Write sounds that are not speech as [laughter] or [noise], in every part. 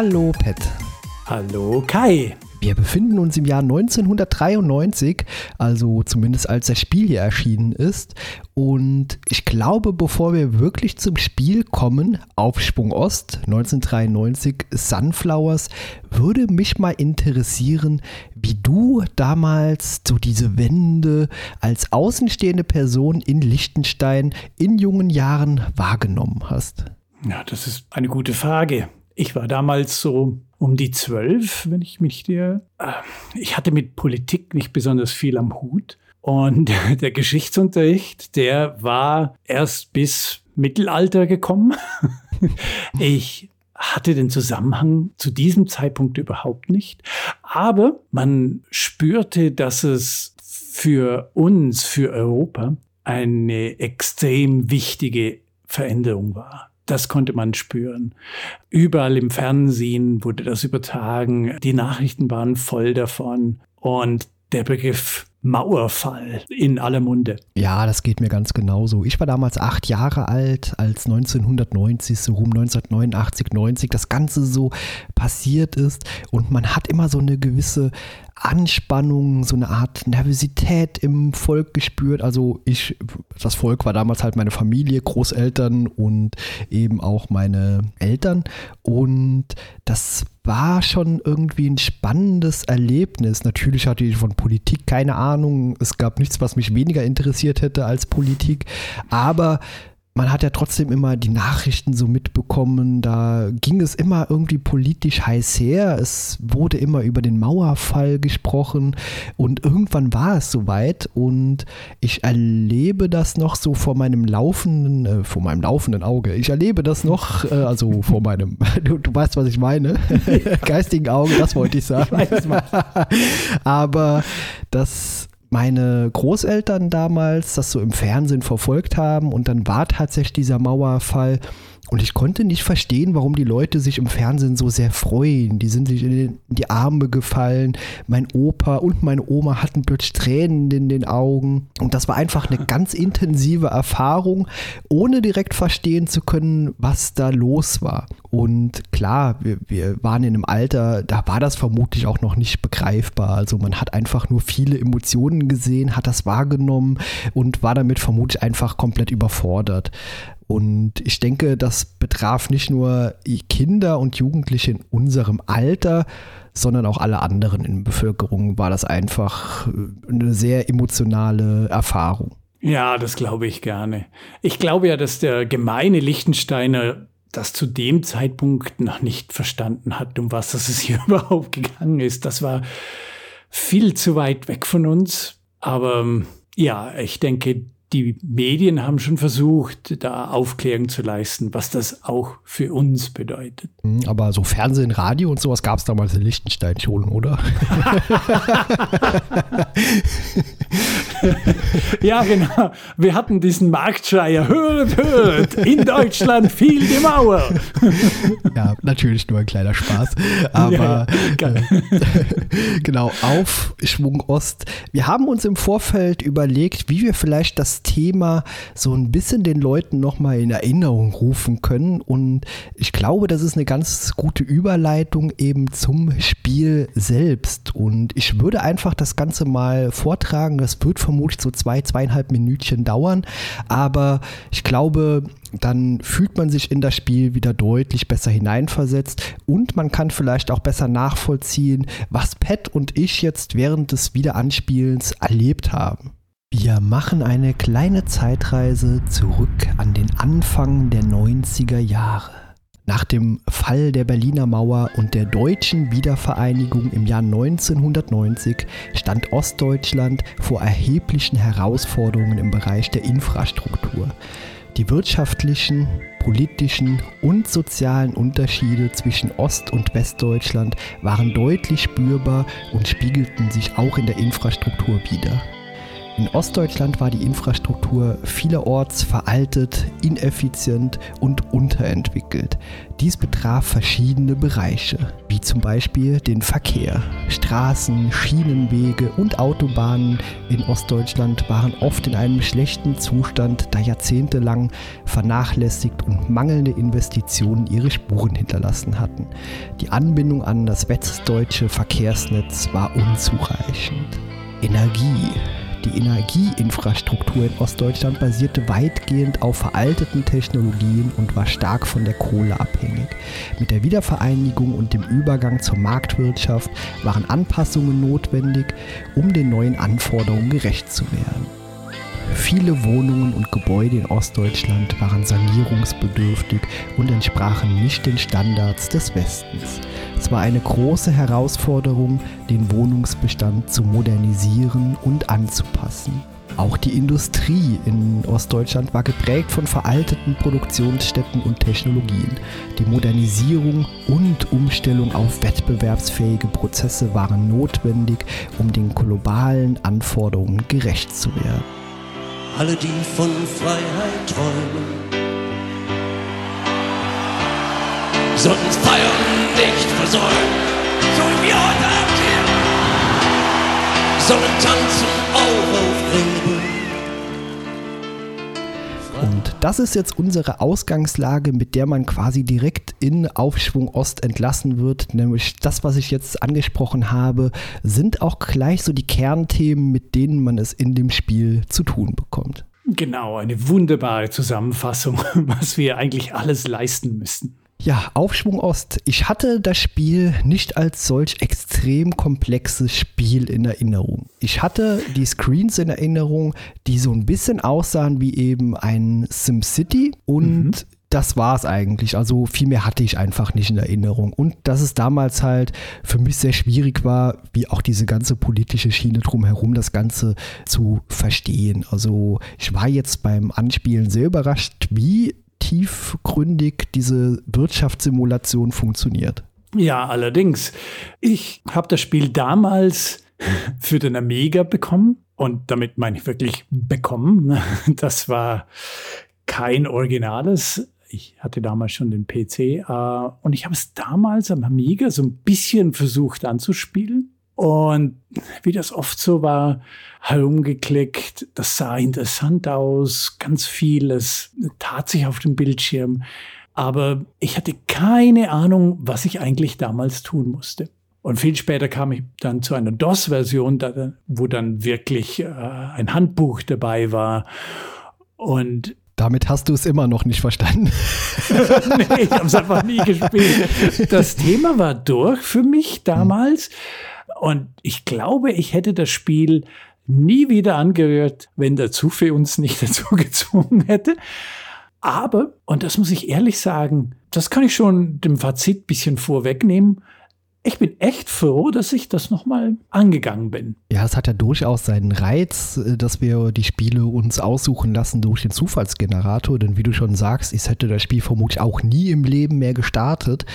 Hallo Pet. Hallo Kai. Wir befinden uns im Jahr 1993, also zumindest als das Spiel hier erschienen ist. Und ich glaube, bevor wir wirklich zum Spiel kommen, Aufschwung Ost 1993, Sunflowers, würde mich mal interessieren, wie du damals so diese Wende als außenstehende Person in Liechtenstein in jungen Jahren wahrgenommen hast. Ja, das ist eine gute Frage. Ich war damals so um die zwölf, wenn ich mich dir. Äh, ich hatte mit Politik nicht besonders viel am Hut. Und [laughs] der Geschichtsunterricht, der war erst bis Mittelalter gekommen. [laughs] Ich hatte den Zusammenhang zu diesem Zeitpunkt überhaupt nicht. Aber man spürte, dass es für uns, für Europa, eine extrem wichtige Veränderung war. Das konnte man spüren. Überall im Fernsehen wurde das übertragen. Die Nachrichten waren voll davon. Und der Begriff Mauerfall in aller Munde. Ja, das geht mir ganz genauso. Ich war damals acht Jahre alt, als 1990, so rum 1989, 90 das Ganze so passiert ist. Und man hat immer so eine gewisse Anspannung, so eine Art Nervosität im Volk gespürt. Also ich, das Volk war damals halt meine Familie, Großeltern und eben auch meine Eltern. Und das war schon irgendwie ein spannendes Erlebnis. Natürlich hatte ich von Politik keine Ahnung. Es gab nichts, was mich weniger interessiert hätte als Politik. Aber man hat ja trotzdem immer die Nachrichten so mitbekommen, da ging es immer irgendwie politisch heiß her, es wurde immer über den Mauerfall gesprochen. Und irgendwann war es soweit. Und ich erlebe das noch so vor meinem laufenden, äh, vor meinem laufenden Auge, ich erlebe das noch, äh, also vor meinem, [laughs] du, du, weißt, was ich meine, [laughs] geistigen Auge, das wollte ich sagen. Ich [laughs] Aber das meine Großeltern damals das so im Fernsehen verfolgt haben und dann war tatsächlich dieser Mauerfall und ich konnte nicht verstehen, warum die Leute sich im Fernsehen so sehr freuen. Die sind sich in die Arme gefallen. Mein Opa und meine Oma hatten plötzlich Tränen in den Augen. Und das war einfach eine [laughs] ganz intensive Erfahrung, ohne direkt verstehen zu können, was da los war. Und klar, wir, wir waren in einem Alter, da war das vermutlich auch noch nicht begreifbar. Also man hat einfach nur viele Emotionen gesehen, hat das wahrgenommen und war damit vermutlich einfach komplett überfordert. Und ich denke, das betraf nicht nur Kinder und Jugendliche in unserem Alter, sondern auch alle anderen in der Bevölkerung war das einfach äh, eine sehr emotionale Erfahrung. Ja, das glaube ich gerne. Ich glaube ja, dass der gemeine Lichtensteiner das zu dem Zeitpunkt noch nicht verstanden hat, um was es [laughs] hier überhaupt gegangen ist. Das war viel zu weit weg von uns. Aber ja, ich denke, die Medien haben schon versucht, da Aufklärung zu leisten, was das auch für uns bedeutet. Hm, aber so Fernsehen, Radio und sowas gab es damals in Liechtenstein schon, oder? [laughs] [laughs] ja, genau. Wir hatten diesen Marktschreier. Hört, hört, in Deutschland fiel die Mauer. [laughs] ja, natürlich nur ein kleiner Spaß. Aber ja, äh, [laughs] genau, Aufschwung Ost. Wir haben uns im Vorfeld überlegt, wie wir vielleicht das Thema so ein bisschen den Leuten nochmal in Erinnerung rufen können. Und ich glaube, das ist eine ganz gute Überleitung eben zum Spiel selbst. Und ich würde einfach das Ganze mal vortragen. Das wird vermutlich so zwei, zweieinhalb Minütchen dauern. Aber ich glaube, dann fühlt man sich in das Spiel wieder deutlich besser hineinversetzt und man kann vielleicht auch besser nachvollziehen, was Pat und ich jetzt während des Wiederanspielens erlebt haben. Wir machen eine kleine Zeitreise zurück an den Anfang der 90er Jahre. Nach dem Fall der Berliner Mauer und der deutschen Wiedervereinigung im Jahr 1990 stand Ostdeutschland vor erheblichen Herausforderungen im Bereich der Infrastruktur. Die wirtschaftlichen, politischen und sozialen Unterschiede zwischen Ost- und Westdeutschland waren deutlich spürbar und spiegelten sich auch in der Infrastruktur wider. In Ostdeutschland war die Infrastruktur vielerorts veraltet, ineffizient und unterentwickelt. Dies betraf verschiedene Bereiche, wie zum Beispiel den Verkehr. Straßen, Schienenwege und Autobahnen in Ostdeutschland waren oft in einem schlechten Zustand, da jahrzehntelang vernachlässigt und mangelnde Investitionen ihre Spuren hinterlassen hatten. Die Anbindung an das westdeutsche Verkehrsnetz war unzureichend. Energie. Die Energieinfrastruktur in Ostdeutschland basierte weitgehend auf veralteten Technologien und war stark von der Kohle abhängig. Mit der Wiedervereinigung und dem Übergang zur Marktwirtschaft waren Anpassungen notwendig, um den neuen Anforderungen gerecht zu werden. Viele Wohnungen und Gebäude in Ostdeutschland waren sanierungsbedürftig und entsprachen nicht den Standards des Westens. Es war eine große Herausforderung, den Wohnungsbestand zu modernisieren und anzupassen. Auch die Industrie in Ostdeutschland war geprägt von veralteten Produktionsstätten und Technologien. Die Modernisierung und Umstellung auf wettbewerbsfähige Prozesse waren notwendig, um den globalen Anforderungen gerecht zu werden. Alle, die von Freiheit träumen, sollten Feiern nicht versäumen, so wie wir heute Abend hier, sollen tanzen auch auf Reben. Und das ist jetzt unsere Ausgangslage, mit der man quasi direkt in Aufschwung Ost entlassen wird. Nämlich das, was ich jetzt angesprochen habe, sind auch gleich so die Kernthemen, mit denen man es in dem Spiel zu tun bekommt. Genau, eine wunderbare Zusammenfassung, [laughs] was wir eigentlich alles leisten müssen. Ja, Aufschwung Ost. Ich hatte das Spiel nicht als solch extrem komplexes Spiel in Erinnerung. Ich hatte die Screens in Erinnerung, die so ein bisschen aussahen wie eben ein SimCity und mhm. das war es eigentlich. Also viel mehr hatte ich einfach nicht in Erinnerung. Und dass es damals halt für mich sehr schwierig war, wie auch diese ganze politische Schiene drumherum, das Ganze zu verstehen. Also ich war jetzt beim Anspielen sehr überrascht, wie tiefgründig diese Wirtschaftssimulation funktioniert. Ja, allerdings. Ich habe das Spiel damals [laughs] für den Amiga bekommen und damit meine ich wirklich bekommen. [laughs] Das war kein Originales. Ich hatte damals schon den PC äh, und ich habe es damals am Amiga so ein bisschen versucht anzuspielen. Und wie das oft so war, herumgeklickt, das sah interessant aus, ganz vieles tat sich auf dem Bildschirm. Aber ich hatte keine Ahnung, was ich eigentlich damals tun musste. Und viel später kam ich dann zu einer DOS-Version, wo dann wirklich äh, ein Handbuch dabei war. Und damit hast du es immer noch nicht verstanden. [laughs] nee, ich habe es einfach nie gespielt. Das Thema war durch für mich damals. Und ich glaube, ich hätte das Spiel nie wieder angerührt, wenn der Zufall uns nicht [laughs] dazu gezwungen hätte. Aber, und das muss ich ehrlich sagen, das kann ich schon dem Fazit ein bisschen vorwegnehmen, ich bin echt froh, dass ich das nochmal angegangen bin. Ja, es hat ja durchaus seinen Reiz, äh, dass wir die Spiele uns aussuchen lassen durch den Zufallsgenerator. Denn wie du schon sagst, ich hätte das Spiel vermutlich auch nie im Leben mehr gestartet.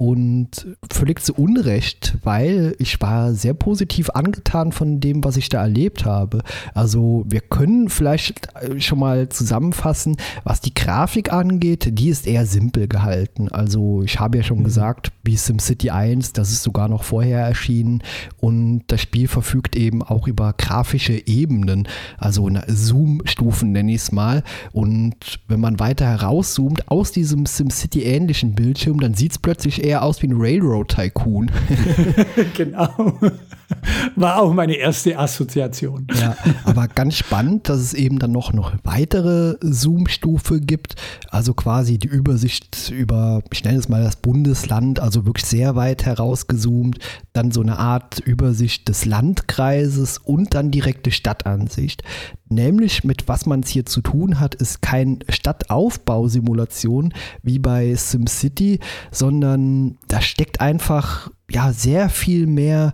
Und völlig zu Unrecht, weil ich war sehr positiv angetan von dem, was ich da erlebt habe. Also wir können vielleicht schon mal zusammenfassen, was die Grafik angeht, die ist eher simpel gehalten. Also ich habe ja schon mhm. gesagt, wie SimCity 1, das ist sogar noch vorher erschienen und das Spiel verfügt eben auch über grafische Ebenen, also Zoom-Stufen nenne ich es mal. Und wenn man weiter herauszoomt aus diesem SimCity-ähnlichen Bildschirm, dann sieht es plötzlich eher eher aus wie ein Railroad Tycoon. [laughs] genau. [laughs] War auch meine erste Assoziation. Ja, aber ganz spannend, dass es eben dann noch eine weitere Zoom-Stufe gibt. Also quasi die Übersicht über, ich nenne es mal das Bundesland, also wirklich sehr weit herausgezoomt. Dann so eine Art Übersicht des Landkreises und dann direkte Stadtansicht. Nämlich mit was man es hier zu tun hat, ist kein Stadtaufbausimulation wie bei SimCity, sondern da steckt einfach ja sehr viel mehr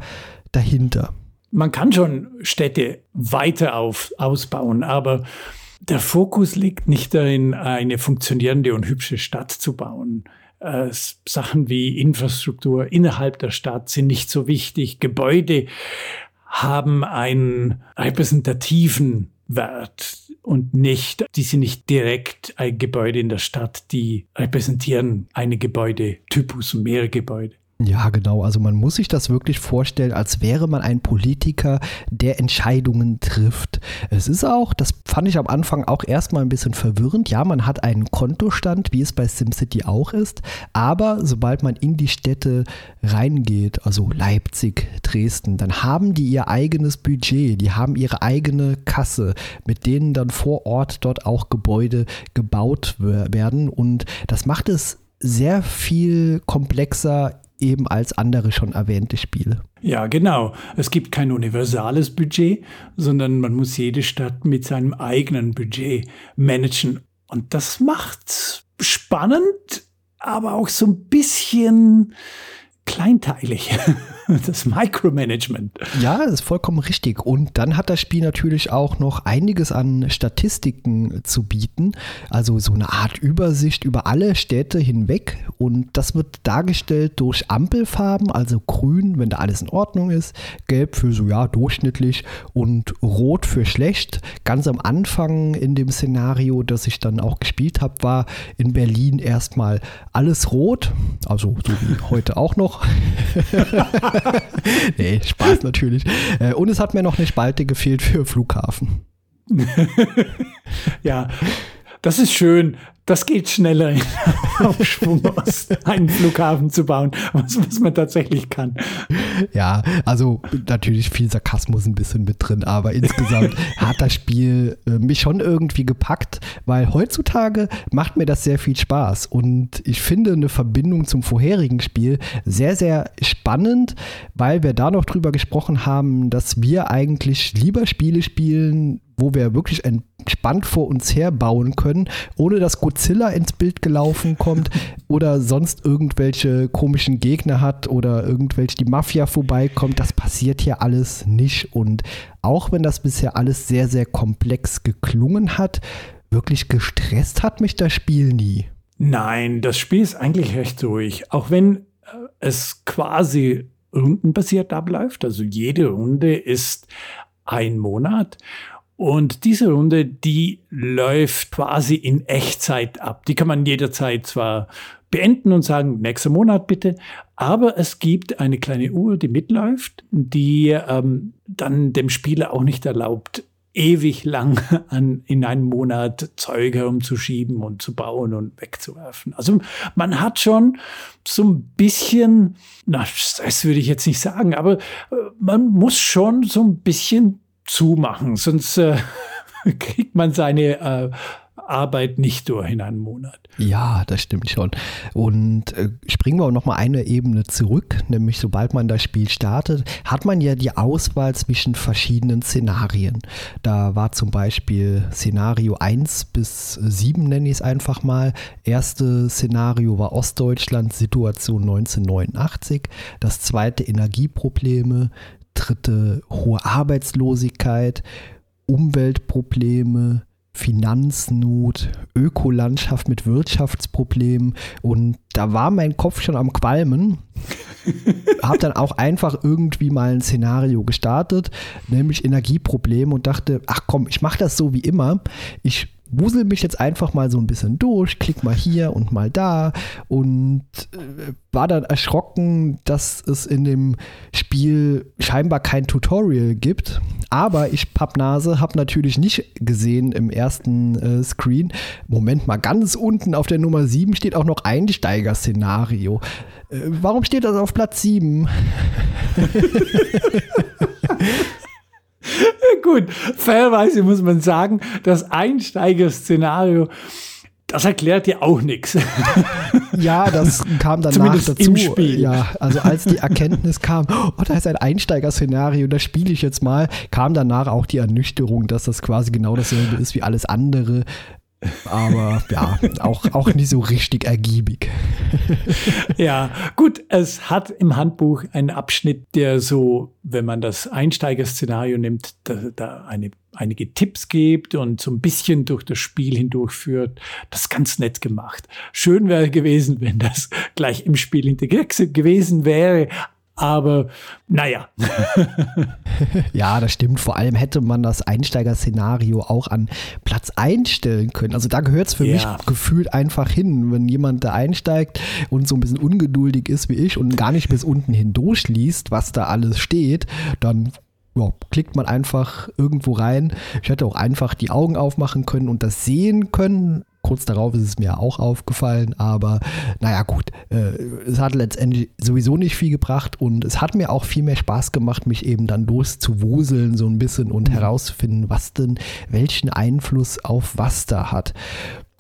dahinter. Man kann schon Städte weiter auf, ausbauen, aber der Fokus liegt nicht darin, eine funktionierende und hübsche Stadt zu bauen. Äh, Sachen wie Infrastruktur innerhalb der Stadt sind nicht so wichtig. Gebäude haben einen repräsentativen Wert und nicht, die sind nicht direkt ein Gebäude in der Stadt, die repräsentieren eine Gebäudetypus und mehrere Gebäude. Ja, genau. Also man muss sich das wirklich vorstellen, als wäre man ein Politiker, der Entscheidungen trifft. Es ist auch, das fand ich am Anfang auch erstmal ein bisschen verwirrend. Ja, man hat einen Kontostand, wie es bei SimCity auch ist. Aber sobald man in die Städte reingeht, also Leipzig, Dresden, dann haben die ihr eigenes Budget, die haben ihre eigene Kasse, mit denen dann vor Ort dort auch Gebäude gebaut werden. Und das macht es sehr viel komplexer eben als andere schon erwähnte Spiele. Ja, genau. Es gibt kein universales Budget, sondern man muss jede Stadt mit seinem eigenen Budget managen. Und das macht spannend, aber auch so ein bisschen kleinteilig. [laughs] [laughs] Das Micromanagement. Ja, das ist vollkommen richtig. Und dann hat das Spiel natürlich auch noch einiges an Statistiken zu bieten. Also so eine Art Übersicht über alle Städte hinweg. Und das wird dargestellt durch Ampelfarben, also grün, wenn da alles in Ordnung ist, gelb für so ja durchschnittlich und rot für schlecht. Ganz am Anfang in dem Szenario, das ich dann auch gespielt habe, war in Berlin erstmal alles rot. Also so wie heute auch noch. [laughs] [laughs] nee, Spaß natürlich. Äh, und es hat mir noch eine Spalte gefehlt für Flughafen. [laughs] ja, das ist schön das geht schneller [laughs] in Aufschwung aus, einen Flughafen zu bauen, was, was man tatsächlich kann. Ja, also natürlich viel Sarkasmus ein bisschen mit drin, aber insgesamt [laughs] hat das Spiel äh, mich schon irgendwie gepackt, weil heutzutage macht mir das sehr viel Spaß. Und ich finde eine Verbindung zum vorherigen Spiel sehr, sehr spannend, weil wir da noch drüber gesprochen haben, dass wir eigentlich lieber Spiele spielen, wo wir wirklich entspannt vor uns her bauen können, ohne dass Godzilla ins Bild gelaufen kommt [laughs] oder sonst irgendwelche komischen Gegner hat oder irgendwelche die Mafia vorbeikommt. Das passiert hier alles nicht. Und auch wenn das bisher alles sehr, sehr komplex geklungen hat, wirklich gestresst hat mich das Spiel nie. Nein, das Spiel ist eigentlich recht ruhig. Auch wenn äh, es quasi rundenbasiert abläuft. Also jede Runde ist ein Monat und diese Runde, die läuft quasi in Echtzeit ab. Die kann man jederzeit zwar beenden und sagen, nächster Monat bitte, aber es gibt eine kleine Uhr, die mitläuft, die ähm, dann dem Spieler auch nicht erlaubt, ewig lang [laughs] an, in einem Monat Zeug herumzuschieben und zu bauen und wegzuwerfen. Also man hat schon so ein bisschen, na, das würde ich jetzt nicht sagen, aber äh, man muss schon so ein bisschen zumachen, sonst äh, [laughs] kriegt man seine äh, Arbeit nicht durch in einem Monat. Ja, das stimmt schon. Und äh, springen wir auch noch mal eine Ebene zurück, nämlich sobald man das Spiel startet, hat man ja die Auswahl zwischen verschiedenen Szenarien. Da war zum Beispiel Szenario 1 bis 7, nenne ich es einfach mal. Erste Szenario war Ostdeutschland, Situation 1989. Das zweite Energieprobleme, dritte hohe Arbeitslosigkeit, Umweltprobleme, Finanznot, Ökolandschaft mit Wirtschaftsproblemen und da war mein Kopf schon am Qualmen. [laughs] Hab dann auch einfach irgendwie mal ein Szenario gestartet, nämlich Energieprobleme und dachte, ach komm, ich mache das so wie immer. Ich wusel mich jetzt einfach mal so ein bisschen durch, klick mal hier und mal da und äh, war dann erschrocken, dass es in dem Spiel scheinbar kein Tutorial gibt. Aber ich, Pappnase, habe natürlich nicht gesehen im ersten äh, Screen. Moment mal, ganz unten auf der Nummer 7 steht auch noch Einsteiger-Szenario. Äh, warum steht das auf Platz 7? [laughs] Gut, fairerweise muss man sagen, das Einsteiger-Szenario, das erklärt ja auch nichts. [laughs] Ja, das kam danach Zumindest dazu. Im Spiel. Ja, also als die Erkenntnis kam, oh, da ist ein Einsteiger-Szenario, das spiele ich jetzt mal, kam danach auch die Ernüchterung, dass das quasi genau dasselbe ist wie alles andere. Aber ja, auch, auch nicht so richtig ergiebig. [laughs] ja, gut, es hat im Handbuch einen Abschnitt, der so, wenn man das Einsteigerszenario nimmt, da, da eine, einige Tipps gibt und so ein bisschen durch das Spiel hindurchführt. Das ist ganz nett gemacht. Schön wäre gewesen, wenn das gleich im Spiel integriert gewesen wäre. Aber naja. [laughs] ja, das stimmt. Vor allem hätte man das Einsteiger-Szenario auch an Platz einstellen können. Also da gehört es für ja. mich gefühlt einfach hin. Wenn jemand da einsteigt und so ein bisschen ungeduldig ist wie ich und gar nicht bis unten hin durchliest, was da alles steht, dann ja, klickt man einfach irgendwo rein. Ich hätte auch einfach die Augen aufmachen können und das sehen können. Kurz darauf ist es mir auch aufgefallen, aber naja, gut. Äh, es hat letztendlich sowieso nicht viel gebracht und es hat mir auch viel mehr Spaß gemacht, mich eben dann loszuwuseln, so ein bisschen und mhm. herauszufinden, was denn welchen Einfluss auf was da hat.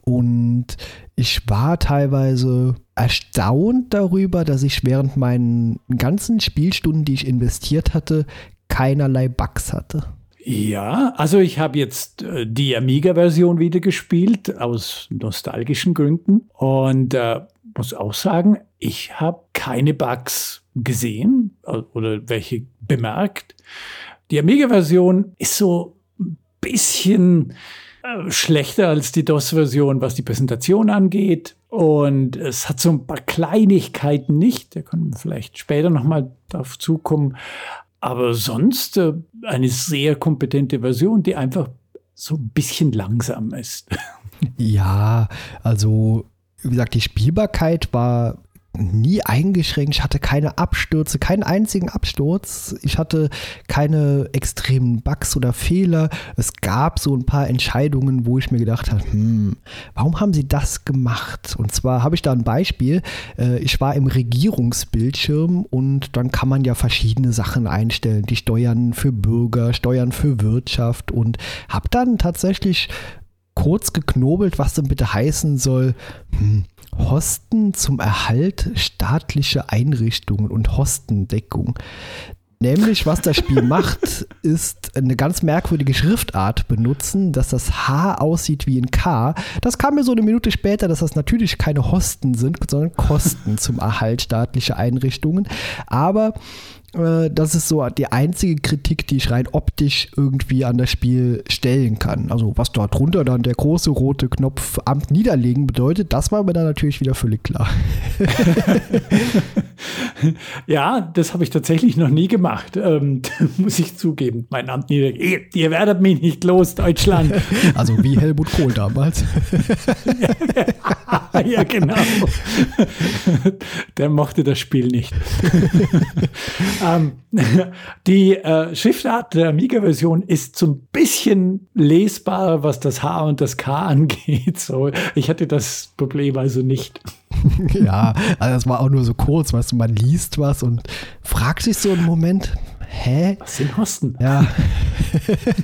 Und ich war teilweise erstaunt darüber, dass ich während meinen ganzen Spielstunden, die ich investiert hatte, keinerlei Bugs hatte. Ja, also ich habe jetzt äh, die Amiga-Version wieder gespielt, aus nostalgischen Gründen. Und äh, muss auch sagen, ich habe keine Bugs gesehen äh, oder welche bemerkt. Die Amiga-Version ist so ein bisschen äh, schlechter als die DOS-Version, was die Präsentation angeht. Und es hat so ein paar Kleinigkeiten nicht. Da können wir vielleicht später nochmal darauf zukommen. Aber sonst äh, eine sehr kompetente Version, die einfach so ein bisschen langsam ist. [laughs] Ja, also wie gesagt, die Spielbarkeit war nie eingeschränkt. Ich hatte keine Abstürze, keinen einzigen Absturz. Ich hatte keine extremen Bugs oder Fehler. Es gab so ein paar Entscheidungen, wo ich mir gedacht habe, hm, warum haben sie das gemacht? Und zwar habe ich da ein Beispiel. Äh, ich war im Regierungsbildschirm und dann kann man ja verschiedene Sachen einstellen. Die Steuern für Bürger, Steuern für Wirtschaft und habe dann tatsächlich kurz geknobelt, was denn bitte heißen soll. Hm, Hosten zum Erhalt staatlicher Einrichtungen und Hostendeckung. Nämlich, was das Spiel [laughs] macht, ist eine ganz merkwürdige Schriftart benutzen, dass das H aussieht wie ein K. Das kam mir so eine Minute später, dass das natürlich keine Hosten sind, sondern Kosten zum Erhalt staatlicher Einrichtungen. Aber das ist so die einzige Kritik, die ich rein optisch irgendwie an das Spiel stellen kann. Also was dort drunter dann der große rote Knopf Amt niederlegen bedeutet, das war mir dann natürlich wieder völlig klar. [laughs] ja, das habe ich tatsächlich noch nie gemacht, ähm, [laughs] muss ich zugeben. Mein Amt niederlegen. Ihr, ihr werdet mich nicht los, Deutschland. [laughs] Also wie Helmut Kohl damals. ja, genau. Der mochte das Spiel nicht. Ähm, [laughs] die äh, Schriftart der Amiga-Version ist so ein bisschen lesbar, was das H und das K [laughs] angeht. So, ich hatte das Problem also nicht. ja, also das war auch nur so kurz, weißt du, man liest was und fragt sich so einen Moment, hä? Was sind Hosten? Ja.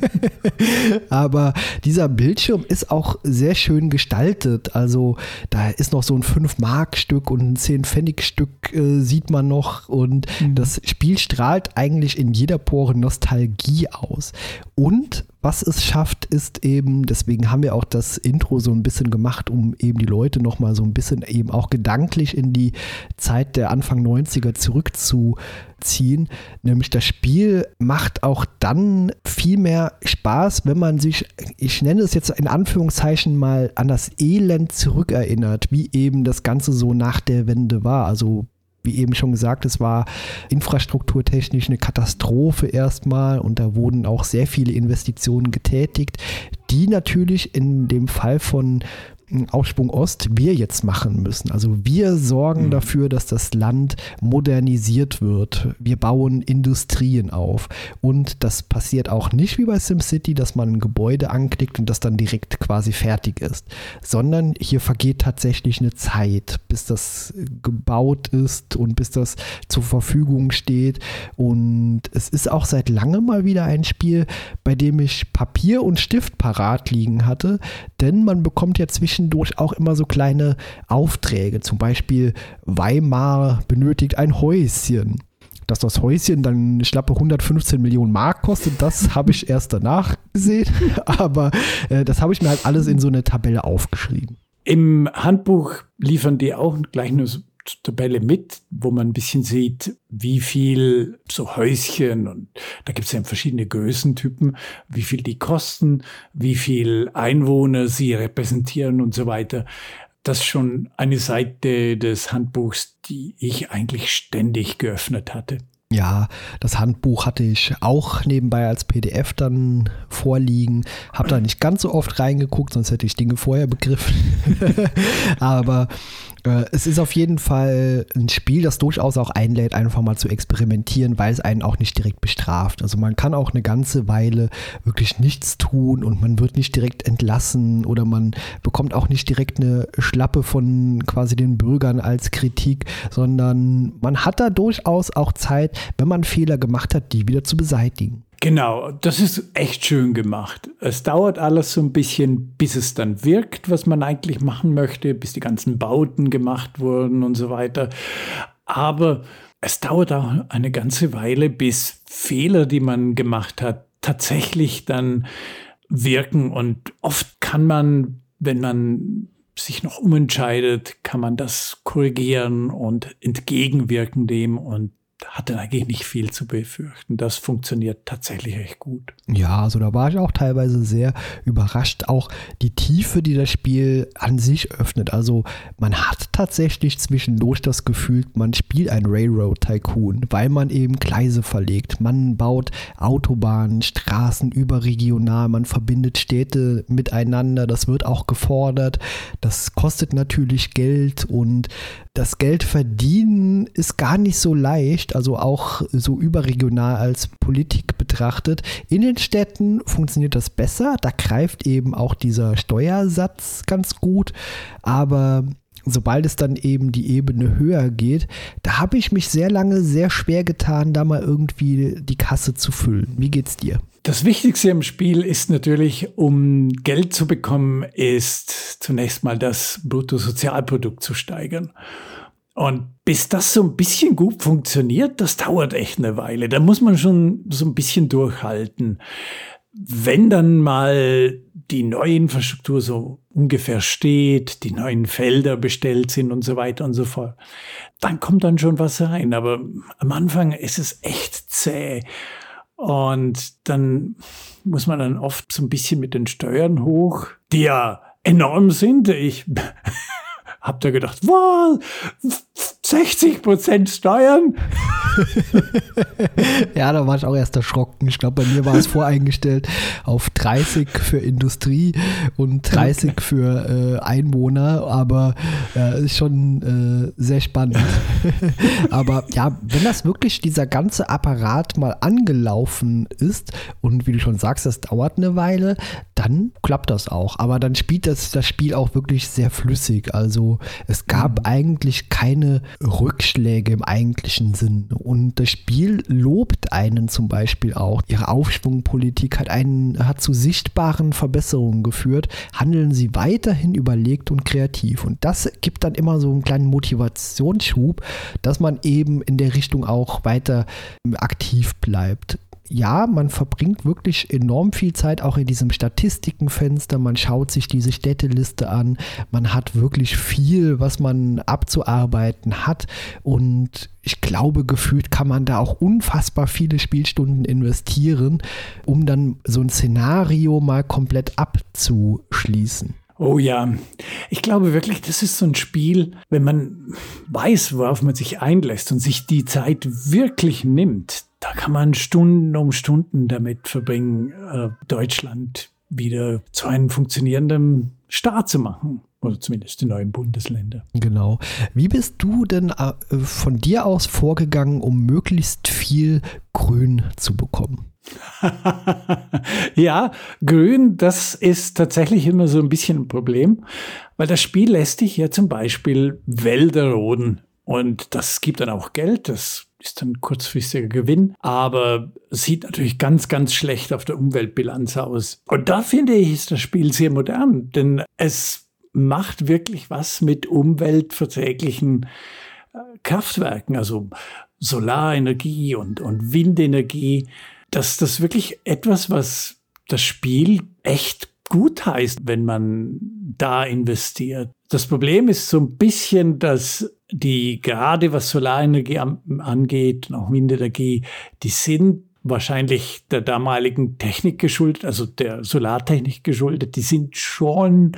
[laughs] Aber dieser Bildschirm ist auch sehr schön gestaltet. Also da ist noch so ein 5-Mark-Stück und ein 10-Pfennig-Stück äh, sieht man noch. Und mhm. das Spiel strahlt eigentlich in jeder Pore Nostalgie aus. Und was es schafft, ist eben, deswegen haben wir auch das Intro so ein bisschen gemacht, um eben die Leute nochmal so ein bisschen eben auch gedanklich in die Zeit der Anfang 90er zurückzuziehen. Nämlich das Spiel macht auch dann viel mehr Spaß, wenn man sich, ich nenne es jetzt in Anführungszeichen mal, an das Elend zurückerinnert, wie eben das Ganze so nach der Wende war. Also wie eben schon gesagt, es war infrastrukturtechnisch eine Katastrophe erstmal und da wurden auch sehr viele Investitionen getätigt, die natürlich in dem Fall von Aufschwung Ost wir jetzt machen müssen. Also wir sorgen mhm. dafür, dass das Land modernisiert wird. Wir bauen Industrien auf. Und das passiert auch nicht wie bei SimCity, dass man ein Gebäude anklickt und das dann direkt quasi fertig ist, sondern hier vergeht tatsächlich eine Zeit, bis das gebaut ist und bis das zur Verfügung steht. Und es ist auch seit langem mal wieder ein Spiel, bei dem ich Papier und Stift parat liegen hatte, denn man bekommt ja zwischen zwischendurch auch immer so kleine Aufträge. Zum Beispiel Weimar benötigt ein Häuschen. Dass das Häuschen dann schlappe 115 Millionen Mark kostet, das [laughs] habe ich erst danach gesehen. [laughs] Aber äh, das habe ich mir halt alles in so eine Tabelle aufgeschrieben. Im Handbuch liefern die auch gleich nur so Tabelle mit, wo man ein bisschen sieht, wie viel so Häuschen und da gibt es ja verschiedene Größentypen, wie viel die kosten, wie viel Einwohner sie repräsentieren und so weiter. das ist schon eine Seite des Handbuchs, die ich eigentlich ständig geöffnet hatte. Ja, das Handbuch hatte ich auch nebenbei als PDF dann vorliegen. Habe da nicht ganz so oft reingeguckt, sonst hätte ich Dinge vorher begriffen. [laughs] Aber es ist auf jeden Fall ein Spiel, das durchaus auch einlädt, einfach mal zu experimentieren, weil es einen auch nicht direkt bestraft. Also man kann auch eine ganze Weile wirklich nichts tun und man wird nicht direkt entlassen oder man bekommt auch nicht direkt eine Schlappe von quasi den Bürgern als Kritik, sondern man hat da durchaus auch Zeit, wenn man Fehler gemacht hat, die wieder zu beseitigen. Genau, das ist echt schön gemacht. Es dauert alles so ein bisschen, bis es dann wirkt, was man eigentlich machen möchte, bis die ganzen Bauten gemacht wurden und so weiter. Aber es dauert auch eine ganze Weile, bis Fehler, die man gemacht hat, tatsächlich dann wirken. Und oft kann man, wenn man sich noch umentscheidet, kann man das korrigieren und entgegenwirken dem und hat dann eigentlich nicht viel zu befürchten. Das funktioniert tatsächlich echt gut. Ja, also da war ich auch teilweise sehr überrascht. Auch die Tiefe, die das Spiel an sich öffnet. Also man hat tatsächlich zwischendurch das Gefühl, man spielt ein Railroad Tycoon, weil man eben Gleise verlegt. Man baut Autobahnen, Straßen überregional, man verbindet Städte miteinander. Das wird auch gefordert. Das kostet natürlich Geld und das Geld verdienen ist gar nicht so leicht, also auch so überregional als Politik betrachtet. In den Städten funktioniert das besser, da greift eben auch dieser Steuersatz ganz gut, aber sobald es dann eben die Ebene höher geht, da habe ich mich sehr lange sehr schwer getan, da mal irgendwie die Kasse zu füllen. Wie geht's dir? Das Wichtigste im Spiel ist natürlich, um Geld zu bekommen, ist zunächst mal das Bruttosozialprodukt zu steigern. Und bis das so ein bisschen gut funktioniert, das dauert echt eine Weile. Da muss man schon so ein bisschen durchhalten. Wenn dann mal die neue Infrastruktur so ungefähr steht, die neuen Felder bestellt sind und so weiter und so fort, dann kommt dann schon was rein. Aber am Anfang ist es echt zäh. Und dann muss man dann oft so ein bisschen mit den Steuern hoch, die ja enorm sind. Ich [laughs] habe da gedacht, wow, 60 Prozent Steuern. [laughs] ja, da war ich auch erst erschrocken. Ich glaube, bei mir war es voreingestellt auf 30 für Industrie und 30 für äh, Einwohner, aber äh, ist schon äh, sehr spannend. [laughs] aber ja, wenn das wirklich dieser ganze Apparat mal angelaufen ist und wie du schon sagst, das dauert eine Weile, dann klappt das auch. Aber dann spielt das, das Spiel auch wirklich sehr flüssig. Also es gab mhm. eigentlich keine Rückschläge im eigentlichen Sinn. Und das Spiel lobt einen zum Beispiel auch. Ihre Aufschwungpolitik hat, einen, hat zu sichtbaren Verbesserungen geführt. Handeln sie weiterhin überlegt und kreativ. Und das gibt dann immer so einen kleinen Motivationsschub, dass man eben in der Richtung auch weiter aktiv bleibt ja, man verbringt wirklich enorm viel Zeit auch in diesem Statistikenfenster. Man schaut sich diese Städteliste an. Man hat wirklich viel, was man abzuarbeiten hat. Und ich glaube, gefühlt kann man da auch unfassbar viele Spielstunden investieren, um dann so ein Szenario mal komplett abzuschließen. Oh ja, ich glaube wirklich, das ist so ein Spiel, wenn man weiß, worauf man sich einlässt und sich die Zeit wirklich nimmt, da kann man Stunden um Stunden damit verbringen, äh, Deutschland wieder zu einem funktionierenden Staat zu machen. Oder zumindest die neuen Bundesländer. Genau. Wie bist du denn äh, von dir aus vorgegangen, um möglichst viel Grün zu bekommen? [laughs] ja, Grün, das ist tatsächlich immer so ein bisschen ein Problem, weil das Spiel lässt dich ja zum Beispiel Wälder roden. Und das gibt dann auch Geld, das ist dann kurzfristiger Gewinn, aber sieht natürlich ganz, ganz schlecht auf der Umweltbilanz aus. Und da finde ich, ist das Spiel sehr modern, denn es macht wirklich was mit umweltverträglichen äh, Kraftwerken, also Solarenergie und, und Windenergie. Das, das ist wirklich etwas, was das Spiel echt gut heißt, wenn man da investiert. Das Problem ist so ein bisschen, dass die gerade was Solarenergie angeht und auch Windenergie, die sind wahrscheinlich der damaligen Technik geschuldet, also der Solartechnik geschuldet, die sind schon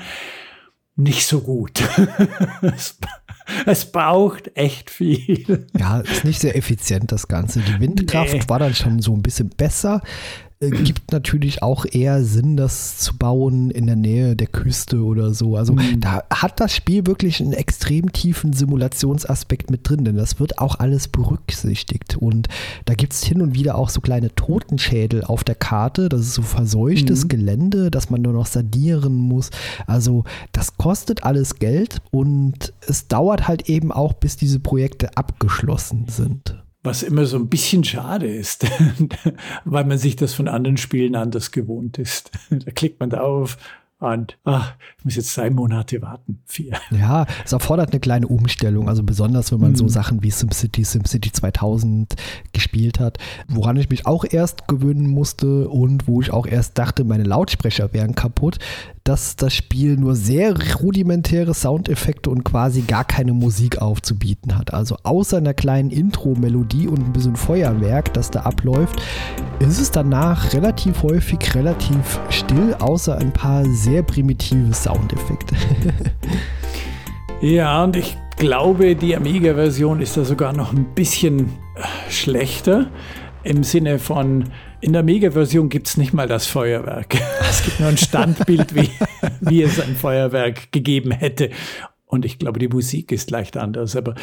nicht so gut. [laughs] es, es, braucht echt viel. Ja, ist nicht sehr effizient, das Ganze. Die Windkraft nee. war dann schon so ein bisschen besser. Äh, gibt natürlich auch eher Sinn, das zu bauen in der Nähe der Küste oder so. Also mhm. da hat das Spiel wirklich einen extrem tiefen Simulationsaspekt mit drin, denn das wird auch alles berücksichtigt. Und da gibt es hin und wieder auch so kleine Totenschädel auf der Karte. Das ist so verseuchtes mhm. Gelände, das man nur noch sadieren muss. Also das kostet alles Geld und es dauert halt eben auch, bis diese Projekte abgeschlossen sind. Was immer so ein bisschen schade ist, [laughs] weil man sich das von anderen Spielen anders gewohnt ist. [laughs] Da klickt man drauf, und ach, ich muss jetzt zwei Monate warten. Vier. [laughs] Ja, es erfordert eine kleine Umstellung. Also besonders, wenn man mhm. so Sachen wie SimCity, SimCity 2000 gespielt hat, woran ich mich auch erst gewöhnen musste und wo ich auch erst dachte, meine Lautsprecher wären kaputt, dass das Spiel nur sehr rudimentäre Soundeffekte und quasi gar keine Musik aufzubieten hat. Also außer einer kleinen Intro-Melodie und ein bisschen Feuerwerk, das da abläuft, ist es danach relativ häufig relativ still, außer ein paar sehr primitive Soundeffekte. [laughs] ja, und ich glaube, die Amiga-Version ist da sogar noch ein bisschen schlechter im Sinne von, in der Mega-Version gibt es nicht mal das Feuerwerk. [laughs] Es gibt nur ein Standbild, wie, [laughs] wie es ein Feuerwerk gegeben hätte. Und ich glaube, die Musik ist leicht anders. Aber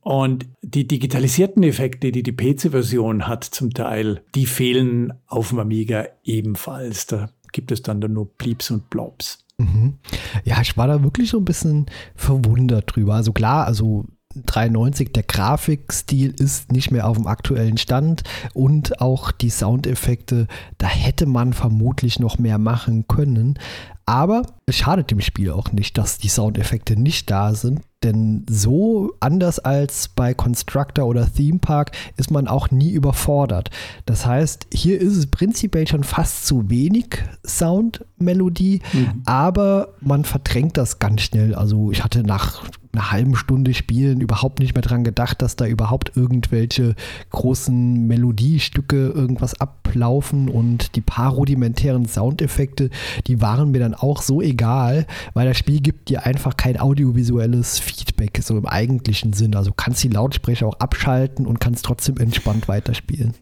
und die digitalisierten Effekte, die die PC-Version hat, zum Teil, die fehlen auf dem Amiga ebenfalls. Da gibt es dann nur Bleeps und Blobs. Mhm. Ja, ich war da wirklich so ein bisschen verwundert drüber. Also klar, also 93, der Grafikstil ist nicht mehr auf dem aktuellen Stand und auch die Soundeffekte, da hätte man vermutlich noch mehr machen können. Aber es schadet dem Spiel auch nicht, dass die Soundeffekte nicht da sind, denn so anders als bei Constructor oder Theme Park ist man auch nie überfordert. Das heißt, hier ist es prinzipiell schon fast zu wenig Soundmelodie, mhm. aber man verdrängt das ganz schnell. Also ich hatte nach einer halben Stunde Spielen überhaupt nicht mehr dran gedacht, dass da überhaupt irgendwelche großen Melodiestücke irgendwas ablaufen und die paar rudimentären Soundeffekte, die waren mir dann auch so egal, weil das Spiel gibt dir einfach kein audiovisuelles Feedback, so im eigentlichen Sinn. Also kannst die Lautsprecher auch abschalten und kannst trotzdem entspannt weiterspielen.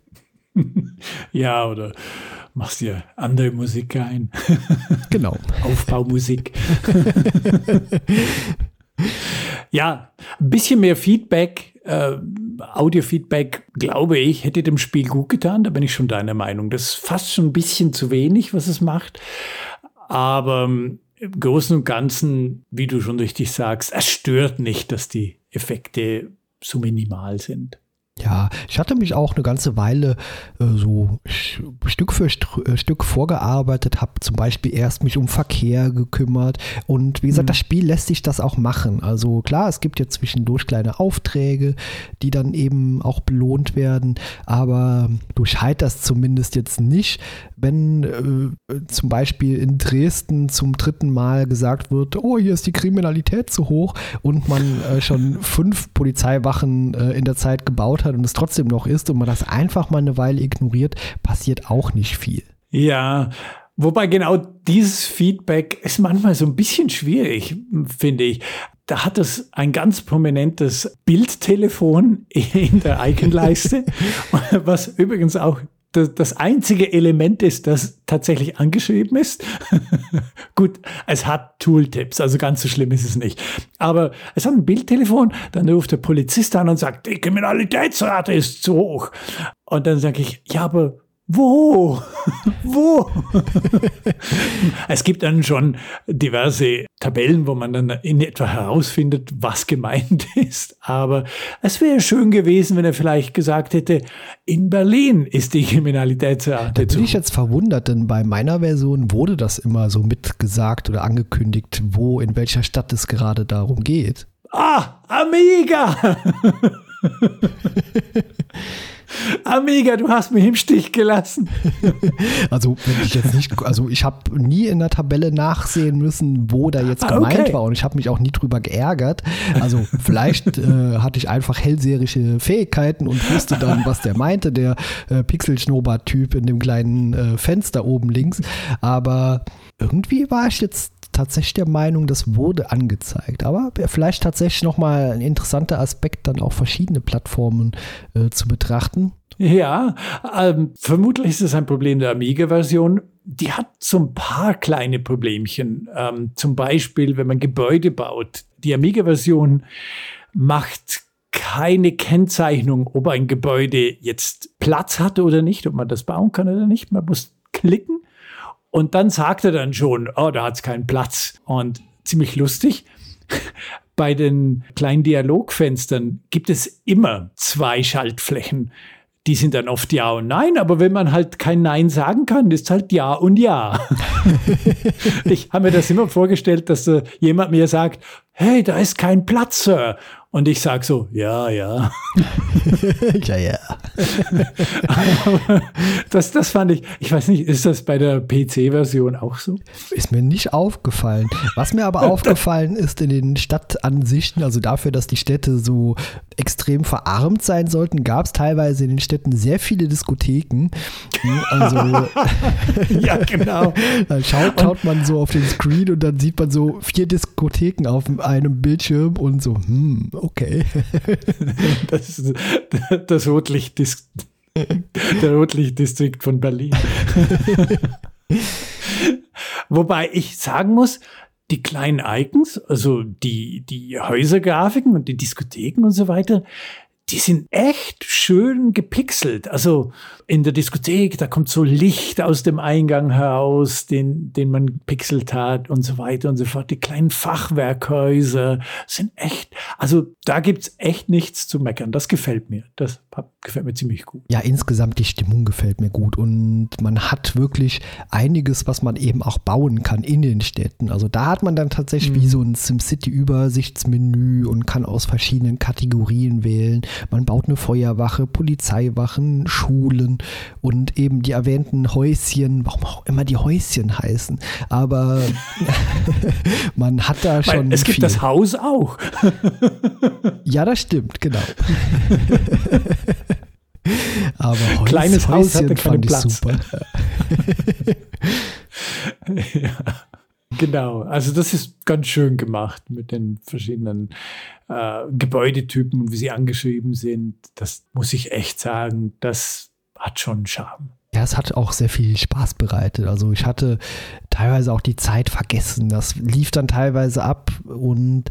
[laughs] Ja, oder machst dir andere Musik ein. Genau. [laughs] Aufbaumusik. [laughs] ja, ein bisschen mehr Feedback, äh, Audio-Feedback, glaube ich, hätte dem Spiel gut getan. Da bin ich schon deiner Meinung. Das ist fast schon ein bisschen zu wenig, was es macht. Aber ähm, im Großen und Ganzen, wie du schon richtig sagst, es stört nicht, dass die Effekte so minimal sind. Ja, ich hatte mich auch eine ganze Weile äh, so Stück für St äh, Stück vorgearbeitet, habe zum Beispiel erst mich um Verkehr gekümmert und wie gesagt, mhm. das Spiel lässt sich das auch machen. Also klar, es gibt ja zwischendurch kleine Aufträge, die dann eben auch belohnt werden, aber du scheiterst zumindest jetzt nicht, wenn äh, zum Beispiel in Dresden zum dritten Mal gesagt wird, oh, hier ist die Kriminalität zu hoch und man äh, schon fünf Polizeiwachen äh, in der Zeit gebaut hat und es trotzdem noch ist und man das einfach mal eine Weile ignoriert, passiert auch nicht viel. Ja, Wobei genau dieses Feedback ist manchmal so ein bisschen schwierig, finde ich. Da hat es ein ganz prominentes Bildtelefon [laughs] in der Iconleiste, [laughs] was übrigens auch das, einzige Element ist, das tatsächlich angeschrieben ist. [laughs] Gut, es hat Tooltips, also ganz so schlimm ist es nicht. Aber es hat ein Bildtelefon, dann ruft der Polizist an und sagt, die Kriminalitätsrate ist zu hoch. Und dann sage ich, ja, aber wo? [laughs] Wo? es gibt dann schon diverse Tabellen, wo man dann in etwa herausfindet, was gemeint [laughs] ist. Aber es wäre schön gewesen, wenn er vielleicht gesagt hätte, in Berlin ist die Kriminalitätsrate. Da bin ich jetzt verwundert, denn bei meiner Version wurde das immer so mitgesagt oder angekündigt, wo, in welcher Stadt es gerade darum geht. Ah, Amiga! [laughs] [laughs] Amiga, du hast mich im Stich gelassen. [laughs] Also, wenn ich jetzt nicht, also ich habe nie in der Tabelle nachsehen müssen, wo da jetzt ah, gemeint okay. war und ich habe mich auch nie drüber geärgert. Also, vielleicht äh, hatte ich einfach hellseherische Fähigkeiten und wusste dann, was der meinte, der äh, Pixel-Schnurrbart-Typ in dem kleinen äh, Fenster oben links. Aber irgendwie war ich jetzt tatsächlich der Meinung, das wurde angezeigt. Aber vielleicht tatsächlich nochmal ein interessanter Aspekt, dann auch verschiedene Plattformen äh, zu betrachten. Ja, ähm, vermutlich ist es ein Problem der Amiga-Version. Die hat so ein paar kleine Problemchen. Ähm, zum Beispiel, wenn man Gebäude baut. Die Amiga-Version macht keine Kennzeichnung, ob ein Gebäude jetzt Platz hatte oder nicht, ob man das bauen kann oder nicht. Man muss klicken und dann sagt er dann schon, oh, da hat es keinen Platz. Und ziemlich lustig. [laughs] Bei den kleinen Dialogfenstern gibt es immer zwei Schaltflächen die sind dann oft Ja und Nein, aber wenn man halt kein Nein sagen kann, ist halt Ja und Ja. [laughs] ich habe mir das immer vorgestellt, dass äh, jemand mir sagt, hey, da ist kein Platz, Sir. Und ich sage so, ja, ja. [laughs] ja, ja. [laughs] das, das fand ich, ich weiß nicht, ist das bei der PC-Version auch so? Ist mir nicht aufgefallen. Was mir aber [laughs] aufgefallen ist in den Stadtansichten, also dafür, dass die Städte so extrem verarmt sein sollten, gab es teilweise in den Städten sehr viele Diskotheken. Also, ja, genau. Dann schaut, schaut man so auf den Screen und dann sieht man so vier Diskotheken auf einem Bildschirm und so, hm, okay. [laughs] Das ist das Rotlicht der Rotlichtdistrikt von Berlin. [laughs] Wobei ich sagen muss, die kleinen Icons, also die, die Häusergrafiken und die Diskotheken und so weiter, die sind echt schön gepixelt. Also in der Diskothek, da kommt so Licht aus dem Eingang heraus, den, den man pixelt hat und so weiter und so fort. Die kleinen Fachwerkhäuser sind echt, also da gibt es echt nichts zu meckern. Das gefällt mir. Das gefällt mir ziemlich gut. Ja, insgesamt die Stimmung gefällt mir gut und man hat wirklich einiges, was man eben auch bauen kann in den Städten. Also da hat man dann tatsächlich mhm. wie so ein SimCity-Übersichtsmenü und kann aus verschiedenen Kategorien wählen. Man baut eine Feuerwache, Polizeiwachen, Schulen und eben die erwähnten Häuschen, warum auch immer die Häuschen heißen. Aber [laughs] man hat da schon. Weil es gibt viel. das Haus auch. ja, das stimmt, genau. [laughs] [laughs] Aber Häus, Kleines Haus hatte keinen Platz. super. [laughs] ja. Genau, also das ist ganz schön gemacht mit den verschiedenen äh, Gebäudetypen und wie sie angeschrieben sind. Das muss ich echt sagen, das hat schon Charme. Ja, es hat auch sehr viel Spaß bereitet. Also ich hatte teilweise auch die Zeit vergessen. Das lief dann teilweise ab und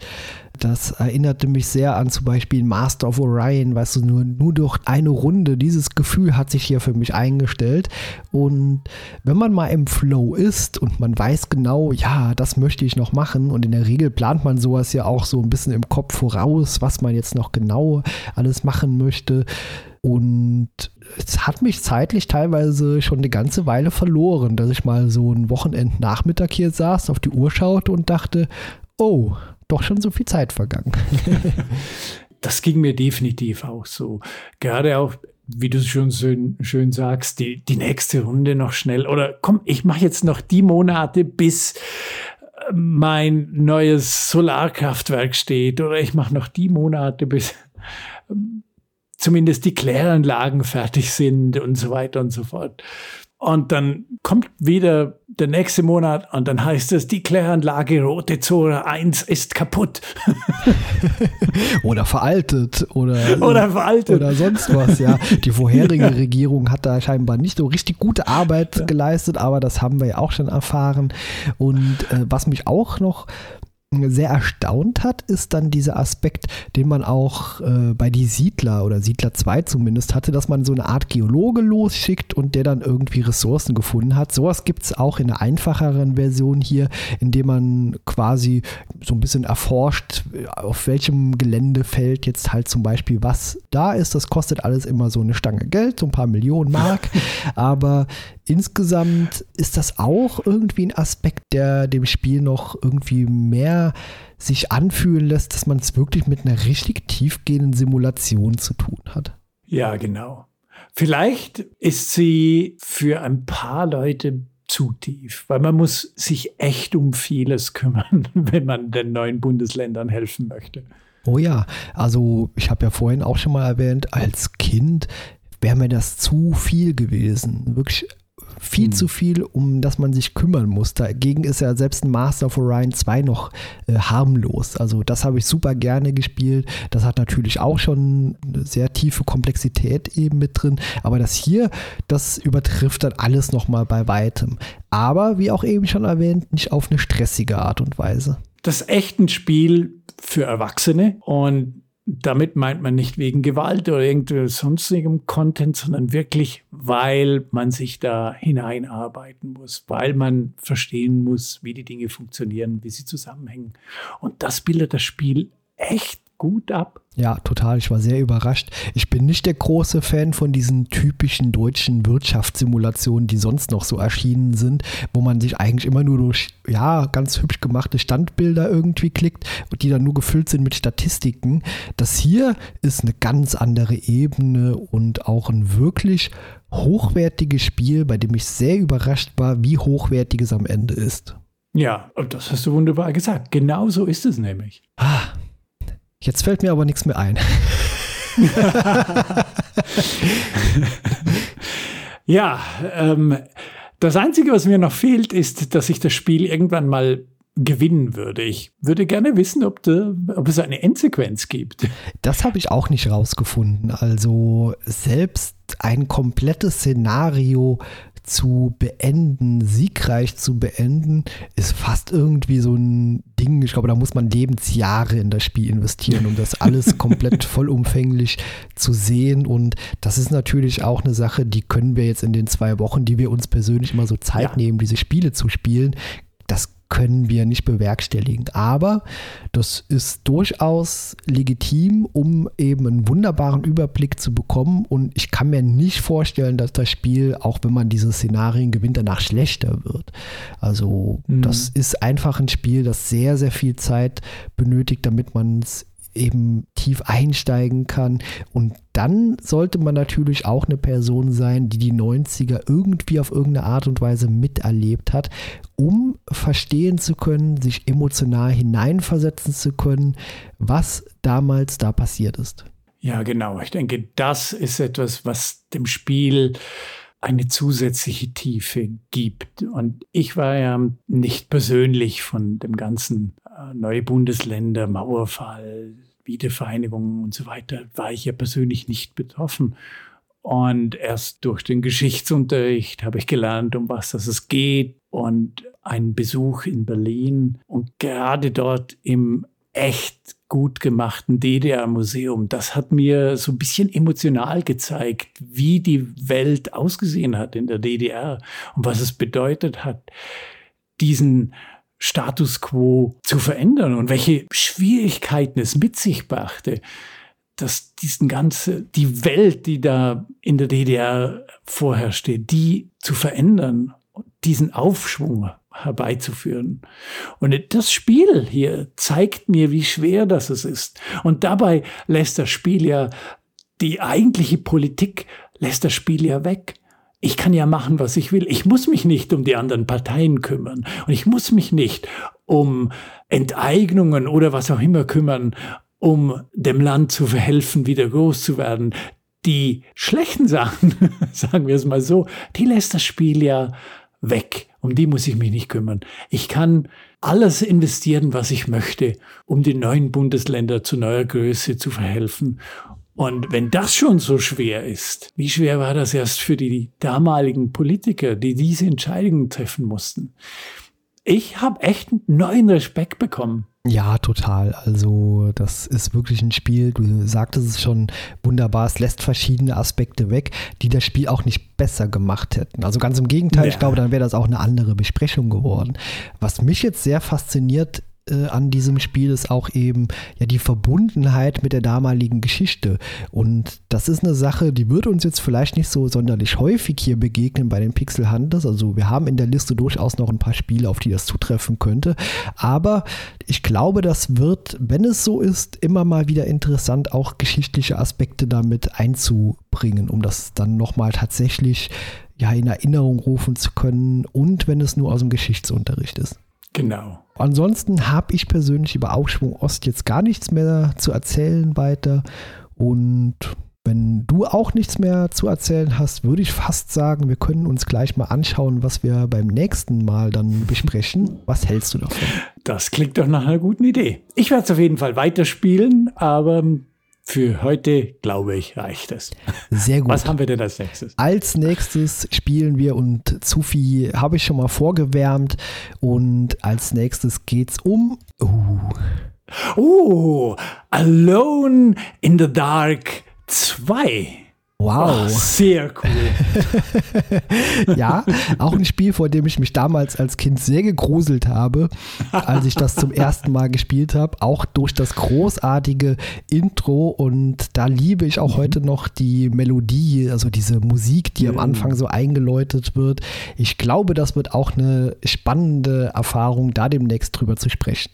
das erinnerte mich sehr an zum Beispiel Master of Orion, weißt du, nur, nur durch eine Runde. Dieses Gefühl hat sich hier für mich eingestellt. Und wenn man mal im Flow ist und man weiß genau, ja, das möchte ich noch machen und in der Regel plant man sowas ja auch so ein bisschen im Kopf voraus, was man jetzt noch genau alles machen möchte. Und es hat mich zeitlich teilweise schon eine ganze Weile verloren, dass ich mal so einen Wochenendnachmittag hier saß, auf die Uhr schaute und dachte, oh, doch schon so viel Zeit vergangen. [laughs] das ging mir definitiv auch so. Gerade auch, wie du schon schön, schön sagst, die, die nächste Runde noch schnell. Oder komm, ich mache jetzt noch die Monate, bis mein neues Solarkraftwerk steht. Oder ich mache noch die Monate, bis zumindest die Kläranlagen fertig sind und so weiter und so fort. Und dann kommt wieder der nächste Monat und dann heißt es, die Kläranlage Rote Zora 1 ist kaputt. [laughs] oder veraltet oder, oder veraltet. Oder sonst was, ja. Die vorherige [laughs] ja. Regierung hat da scheinbar nicht so richtig gute Arbeit ja. geleistet, aber das haben wir ja auch schon erfahren. Und äh, was mich auch noch sehr erstaunt hat, ist dann dieser Aspekt, den man auch äh, bei die Siedler oder Siedler 2 zumindest hatte, dass man so eine Art Geologe losschickt und der dann irgendwie Ressourcen gefunden hat. Sowas gibt es auch in einer einfacheren Version hier, indem man quasi so ein bisschen erforscht, auf welchem Geländefeld jetzt halt zum Beispiel was da ist. Das kostet alles immer so eine Stange Geld, so ein paar Millionen Mark. [laughs] Aber insgesamt ist das auch irgendwie ein Aspekt, der dem Spiel noch irgendwie mehr sich anfühlen lässt, dass man es wirklich mit einer richtig tiefgehenden Simulation zu tun hat. Ja, genau. Vielleicht ist sie für ein paar Leute zu tief, weil man muss sich echt um vieles kümmern, [laughs] wenn man den neuen Bundesländern helfen möchte. Oh ja, also ich habe ja vorhin auch schon mal erwähnt, als Kind wäre mir das zu viel gewesen. Wirklich viel hm. zu viel, um das man sich kümmern muss. Dagegen ist ja selbst ein Master of Orion 2 noch äh, harmlos. Also das habe ich super gerne gespielt. Das hat natürlich auch schon eine sehr tiefe Komplexität eben mit drin. Aber das hier, das übertrifft dann alles nochmal bei weitem. Aber wie auch eben schon erwähnt, nicht auf eine stressige Art und Weise. Das ist echt ein Spiel für Erwachsene und damit meint man nicht wegen Gewalt oder irgendeinem sonstigem Content, sondern wirklich, weil man sich da hineinarbeiten muss, weil man verstehen muss, wie die Dinge funktionieren, wie sie zusammenhängen. Und das bildet das Spiel echt gut ab. Ja, total. Ich war sehr überrascht. Ich bin nicht der große Fan von diesen typischen deutschen Wirtschaftssimulationen, die sonst noch so erschienen sind, wo man sich eigentlich immer nur durch, ja, ganz hübsch gemachte Standbilder irgendwie klickt und die dann nur gefüllt sind mit Statistiken. Das hier ist eine ganz andere Ebene und auch ein wirklich hochwertiges Spiel, bei dem ich sehr überrascht war, wie hochwertig es am Ende ist. Ja, das hast du wunderbar gesagt. Genau so ist es nämlich. Ah, Jetzt fällt mir aber nichts mehr ein. [laughs] ja, ähm, das Einzige, was mir noch fehlt, ist, dass ich das Spiel irgendwann mal gewinnen würde. Ich würde gerne wissen, ob, de, ob es eine Endsequenz gibt. Das habe ich auch nicht rausgefunden. Also selbst ein komplettes Szenario zu beenden, siegreich zu beenden, ist fast irgendwie so ein Ding. Ich glaube, da muss man Lebensjahre in das Spiel investieren, um das alles [laughs] komplett vollumfänglich zu sehen. Und das ist natürlich auch eine Sache, die können wir jetzt in den zwei Wochen, die wir uns persönlich immer so Zeit ja. nehmen, diese Spiele zu spielen, das können wir nicht bewerkstelligen. Aber das ist durchaus legitim, um eben einen wunderbaren Überblick zu bekommen. Und ich kann mir nicht vorstellen, dass das Spiel, auch wenn man diese Szenarien gewinnt, danach schlechter wird. Also mhm. das ist einfach ein Spiel, das sehr, sehr viel Zeit benötigt, damit man es eben tief einsteigen kann. Und dann sollte man natürlich auch eine Person sein, die die 90er irgendwie auf irgendeine Art und Weise miterlebt hat, um verstehen zu können, sich emotional hineinversetzen zu können, was damals da passiert ist. Ja, genau. Ich denke, das ist etwas, was dem Spiel eine zusätzliche Tiefe gibt. Und ich war ja nicht persönlich von dem ganzen äh, neue Bundesländer, Mauerfall, Wiedervereinigung und so weiter, war ich ja persönlich nicht betroffen. Und erst durch den Geschichtsunterricht habe ich gelernt, um was das es geht und einen Besuch in Berlin und gerade dort im echt gut gemachten DDR-Museum, das hat mir so ein bisschen emotional gezeigt, wie die Welt ausgesehen hat in der DDR und was es bedeutet hat, diesen Status quo zu verändern und welche Schwierigkeiten es mit sich brachte, dass diesen ganze, die Welt, die da in der DDR vorherrschte, die zu verändern, diesen Aufschwung herbeizuführen. Und das Spiel hier zeigt mir, wie schwer das ist. Und dabei lässt das Spiel ja die eigentliche Politik, lässt das Spiel ja weg ich kann ja machen, was ich will. Ich muss mich nicht um die anderen Parteien kümmern und ich muss mich nicht um Enteignungen oder was auch immer kümmern, um dem Land zu verhelfen, wieder groß zu werden. Die schlechten Sachen, [laughs] sagen wir es mal so, die lässt das Spiel ja weg. Um die muss ich mich nicht kümmern. Ich kann alles investieren, was ich möchte, um die neuen Bundesländer zu neuer Größe zu verhelfen. Und wenn das schon so schwer ist, wie schwer war das erst für die damaligen Politiker, die diese Entscheidungen treffen mussten? Ich habe echt einen neuen Respekt bekommen. Ja, total. Also das ist wirklich ein Spiel, du sagtest es schon wunderbar, es lässt verschiedene Aspekte weg, die das Spiel auch nicht besser gemacht hätten. Also ganz im Gegenteil, ja. ich glaube, dann wäre das auch eine andere Besprechung geworden. Was mich jetzt sehr fasziniert, äh, an diesem Spiel ist auch eben ja die Verbundenheit mit der damaligen Geschichte. Und das ist eine Sache, die wird uns jetzt vielleicht nicht so sonderlich häufig hier begegnen bei den Pixel Hunters. Also wir haben in der Liste durchaus noch ein paar Spiele, auf die das zutreffen könnte. Aber ich glaube, das wird, wenn es so ist, immer mal wieder interessant, auch geschichtliche Aspekte damit einzubringen, um das dann nochmal tatsächlich ja in Erinnerung rufen zu können und wenn es nur aus dem Geschichtsunterricht ist. Genau. Ansonsten habe ich persönlich über Aufschwung Ost jetzt gar nichts mehr zu erzählen weiter. Und wenn du auch nichts mehr zu erzählen hast, würde ich fast sagen, wir können uns gleich mal anschauen, was wir beim nächsten Mal dann besprechen. Was hältst du davon? Das klingt doch nach einer guten Idee. Ich werde es auf jeden Fall weiterspielen, aber für heute, glaube ich, reicht es. Sehr gut. Was haben wir denn als nächstes? Als nächstes spielen wir und Zufi habe ich schon mal vorgewärmt und als nächstes geht's um. Uh. Oh, Alone in the Dark 2. Wow. Oh, sehr cool. [laughs] ja, auch ein Spiel, vor dem ich mich damals als Kind sehr gegruselt habe, als ich das zum ersten Mal gespielt habe. Auch durch das großartige Intro. Und da liebe ich auch mhm. heute noch die Melodie, also diese Musik, die mhm. am Anfang so eingeläutet wird. Ich glaube, das wird auch eine spannende Erfahrung, da demnächst drüber zu sprechen.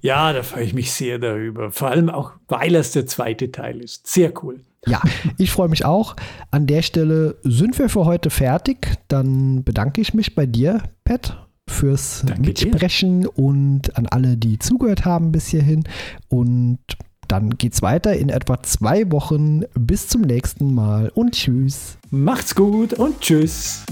ja, da freue ich mich sehr darüber. Vor allem auch, weil es der zweite Teil ist. Sehr cool. Ja, ich freue mich auch. An der Stelle sind wir für heute fertig. Dann bedanke ich mich bei dir, Pat, fürs Danke Mitsprechen dir. und an alle, die zugehört haben bis hierhin. Und dann geht's weiter in etwa zwei Wochen. Bis zum nächsten Mal und tschüss. Macht's gut und tschüss.